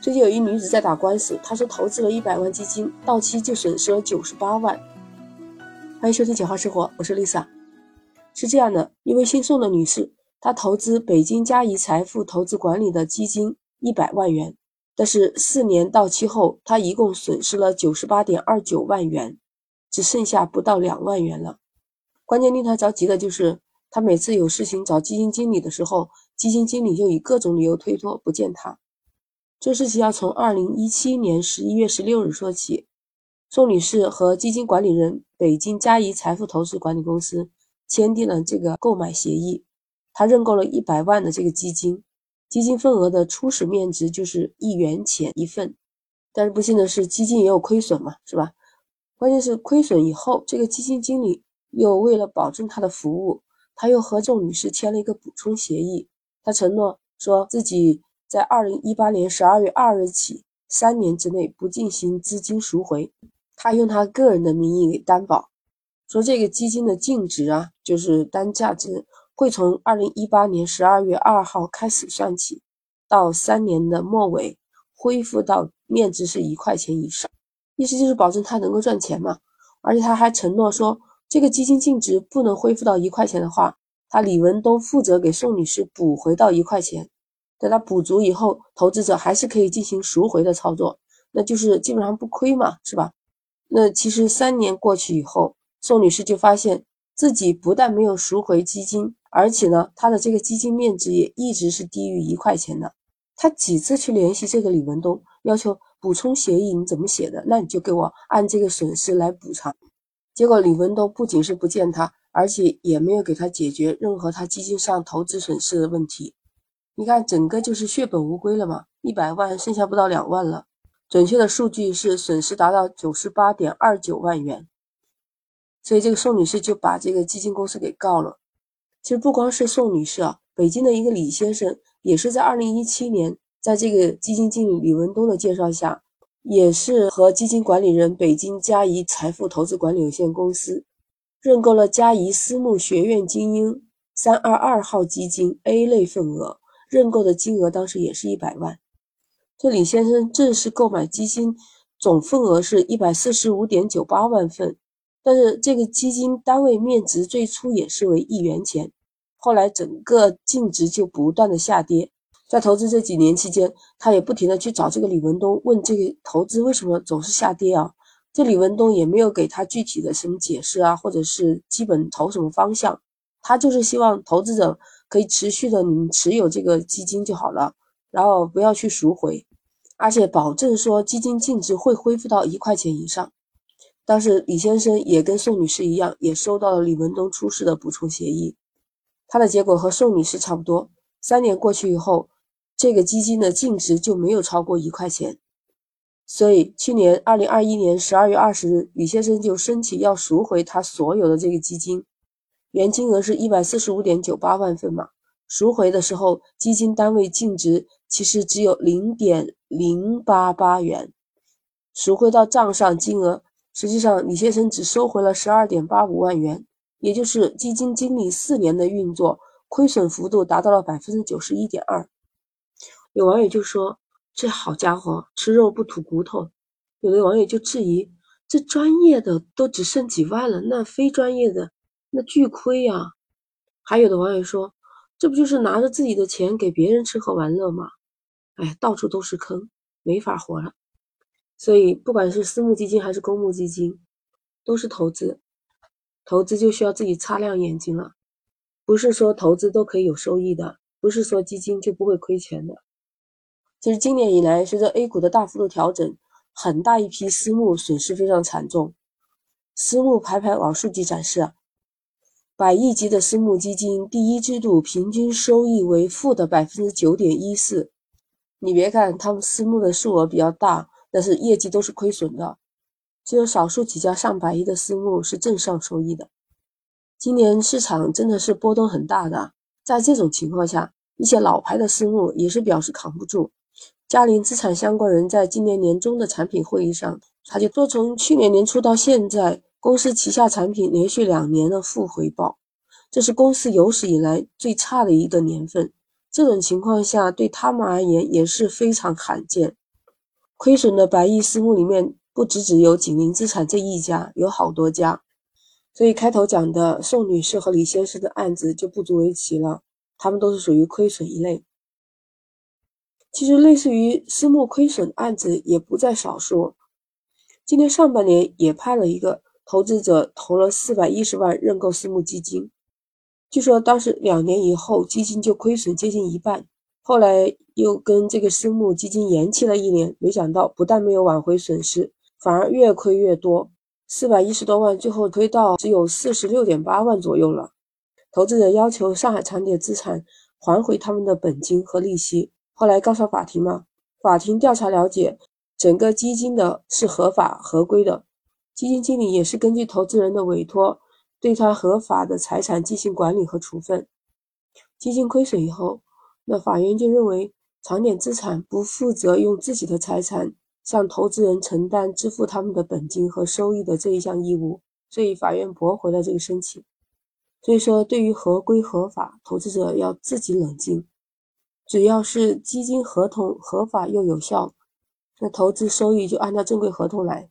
最近有一女子在打官司，她说投资了一百万基金，到期就损失了九十八万。欢迎收听《简化生活》，我是 Lisa。是这样的，一位姓宋的女士，她投资北京嘉怡财富投资管理的基金一百万元，但是四年到期后，她一共损失了九十八点二九万元，只剩下不到两万元了。关键令她着急的就是，他每次有事情找基金经理的时候，基金经理就以各种理由推脱不见他。这事情要从二零一七年十一月十六日说起。宋女士和基金管理人北京嘉怡财富投资管理公司签订了这个购买协议，她认购了一百万的这个基金，基金份额的初始面值就是一元钱一份。但是不幸的是，基金也有亏损嘛，是吧？关键是亏损以后，这个基金经理又为了保证他的服务，他又和郑女士签了一个补充协议，他承诺说自己。在二零一八年十二月二日起，三年之内不进行资金赎回。他用他个人的名义给担保，说这个基金的净值啊，就是单价值会从二零一八年十二月二号开始算起，到三年的末尾恢复到面值是一块钱以上。意思就是保证他能够赚钱嘛。而且他还承诺说，这个基金净值不能恢复到一块钱的话，他李文东负责给宋女士补回到一块钱。等他补足以后，投资者还是可以进行赎回的操作，那就是基本上不亏嘛，是吧？那其实三年过去以后，宋女士就发现自己不但没有赎回基金，而且呢，她的这个基金面值也一直是低于一块钱的。她几次去联系这个李文东，要求补充协议，你怎么写的？那你就给我按这个损失来补偿。结果李文东不仅是不见他，而且也没有给他解决任何他基金上投资损失的问题。你看，整个就是血本无归了嘛，一百万剩下不到两万了。准确的数据是损失达到九十八点二九万元。所以这个宋女士就把这个基金公司给告了。其实不光是宋女士啊，北京的一个李先生也是在二零一七年，在这个基金经理李文东的介绍下，也是和基金管理人北京嘉怡财富投资管理有限公司认购了嘉怡私募学院精英三二二号基金 A 类份额。认购的金额当时也是一百万，这李先生正式购买基金总份额是一百四十五点九八万份，但是这个基金单位面值最初也是为一元钱，后来整个净值就不断的下跌。在投资这几年期间，他也不停的去找这个李文东问这个投资为什么总是下跌啊？这李文东也没有给他具体的什么解释啊，或者是基本投什么方向，他就是希望投资者。可以持续的，你们持有这个基金就好了，然后不要去赎回，而且保证说基金净值会恢复到一块钱以上。当时李先生也跟宋女士一样，也收到了李文东出示的补充协议，他的结果和宋女士差不多。三年过去以后，这个基金的净值就没有超过一块钱，所以去年二零二一年十二月二十日，李先生就申请要赎回他所有的这个基金。原金额是一百四十五点九八万份嘛，赎回的时候基金单位净值其实只有零点零八八元，赎回到账上金额，实际上李先生只收回了十二点八五万元，也就是基金经理四年的运作亏损幅度达到了百分之九十一点二。有网友就说：“这好家伙，吃肉不吐骨头。”有的网友就质疑：“这专业的都只剩几万了，那非专业的？”那巨亏呀！还有的网友说，这不就是拿着自己的钱给别人吃喝玩乐吗？哎，到处都是坑，没法活了。所以，不管是私募基金还是公募基金，都是投资，投资就需要自己擦亮眼睛了。不是说投资都可以有收益的，不是说基金就不会亏钱的。其实今年以来，随着 A 股的大幅度调整，很大一批私募损失非常惨重。私募排排网数据展示。百亿级的私募基金第一季度平均收益为负的百分之九点一四。你别看他们私募的数额比较大，但是业绩都是亏损的。只有少数几家上百亿的私募是正上收益的。今年市场真的是波动很大的，在这种情况下，一些老牌的私募也是表示扛不住。嘉陵资产相关人在今年年中的产品会议上，他就说，从去年年初到现在。公司旗下产品连续两年的负回报，这是公司有史以来最差的一个年份。这种情况下对他们而言也是非常罕见。亏损的百亿私募里面，不只只有景林资产这一家，有好多家。所以开头讲的宋女士和李先生的案子就不足为奇了，他们都是属于亏损一类。其实类似于私募亏损案子也不在少数。今年上半年也拍了一个投资者投了四百一十万认购私募基金，据说当时两年以后基金就亏损接近一半，后来又跟这个私募基金延期了一年，没想到不但没有挽回损失，反而越亏越多，四百一十多万最后亏到只有四十六点八万左右了。投资者要求上海长点资产还回他们的本金和利息，后来告上法庭嘛，法庭调查了解。整个基金的是合法合规的，基金经理也是根据投资人的委托，对他合法的财产进行管理和处分。基金亏损以后，那法院就认为长点资产不负责用自己的财产向投资人承担支付他们的本金和收益的这一项义务，所以法院驳回了这个申请。所以说，对于合规合法，投资者要自己冷静，只要是基金合同合法又有效。那投资收益就按照正规合同来，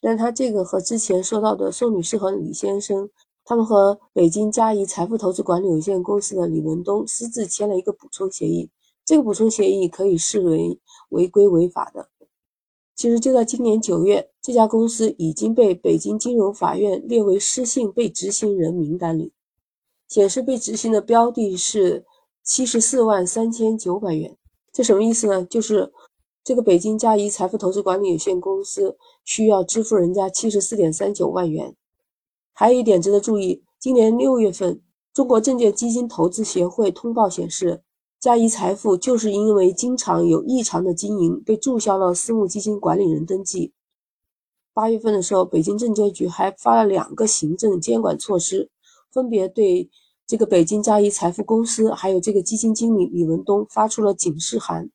但他这个和之前说到的宋女士和李先生，他们和北京嘉怡财富投资管理有限公司的李文东私自签了一个补充协议，这个补充协议可以视为违规违法的。其实就在今年九月，这家公司已经被北京金融法院列为失信被执行人名单里，显示被执行的标的是七十四万三千九百元，这什么意思呢？就是。这个北京嘉怡财富投资管理有限公司需要支付人家七十四点三九万元。还有一点值得注意，今年六月份，中国证券基金投资协会通报显示，嘉怡财富就是因为经常有异常的经营，被注销了私募基金管理人登记。八月份的时候，北京证监局还发了两个行政监管措施，分别对这个北京嘉怡财富公司还有这个基金经理李文东发出了警示函。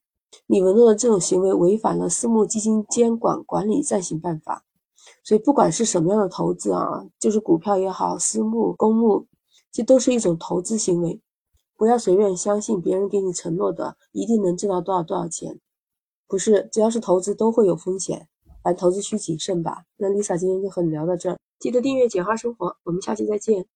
李文东的这种行为违反了私募基金监管管理暂行办法，所以不管是什么样的投资啊，就是股票也好，私募、公募，这都是一种投资行为，不要随便相信别人给你承诺的一定能挣到多少多少钱，不是，只要是投资都会有风险，反投资需谨慎吧。那 Lisa 今天就和你聊到这儿，记得订阅简化生活，我们下期再见。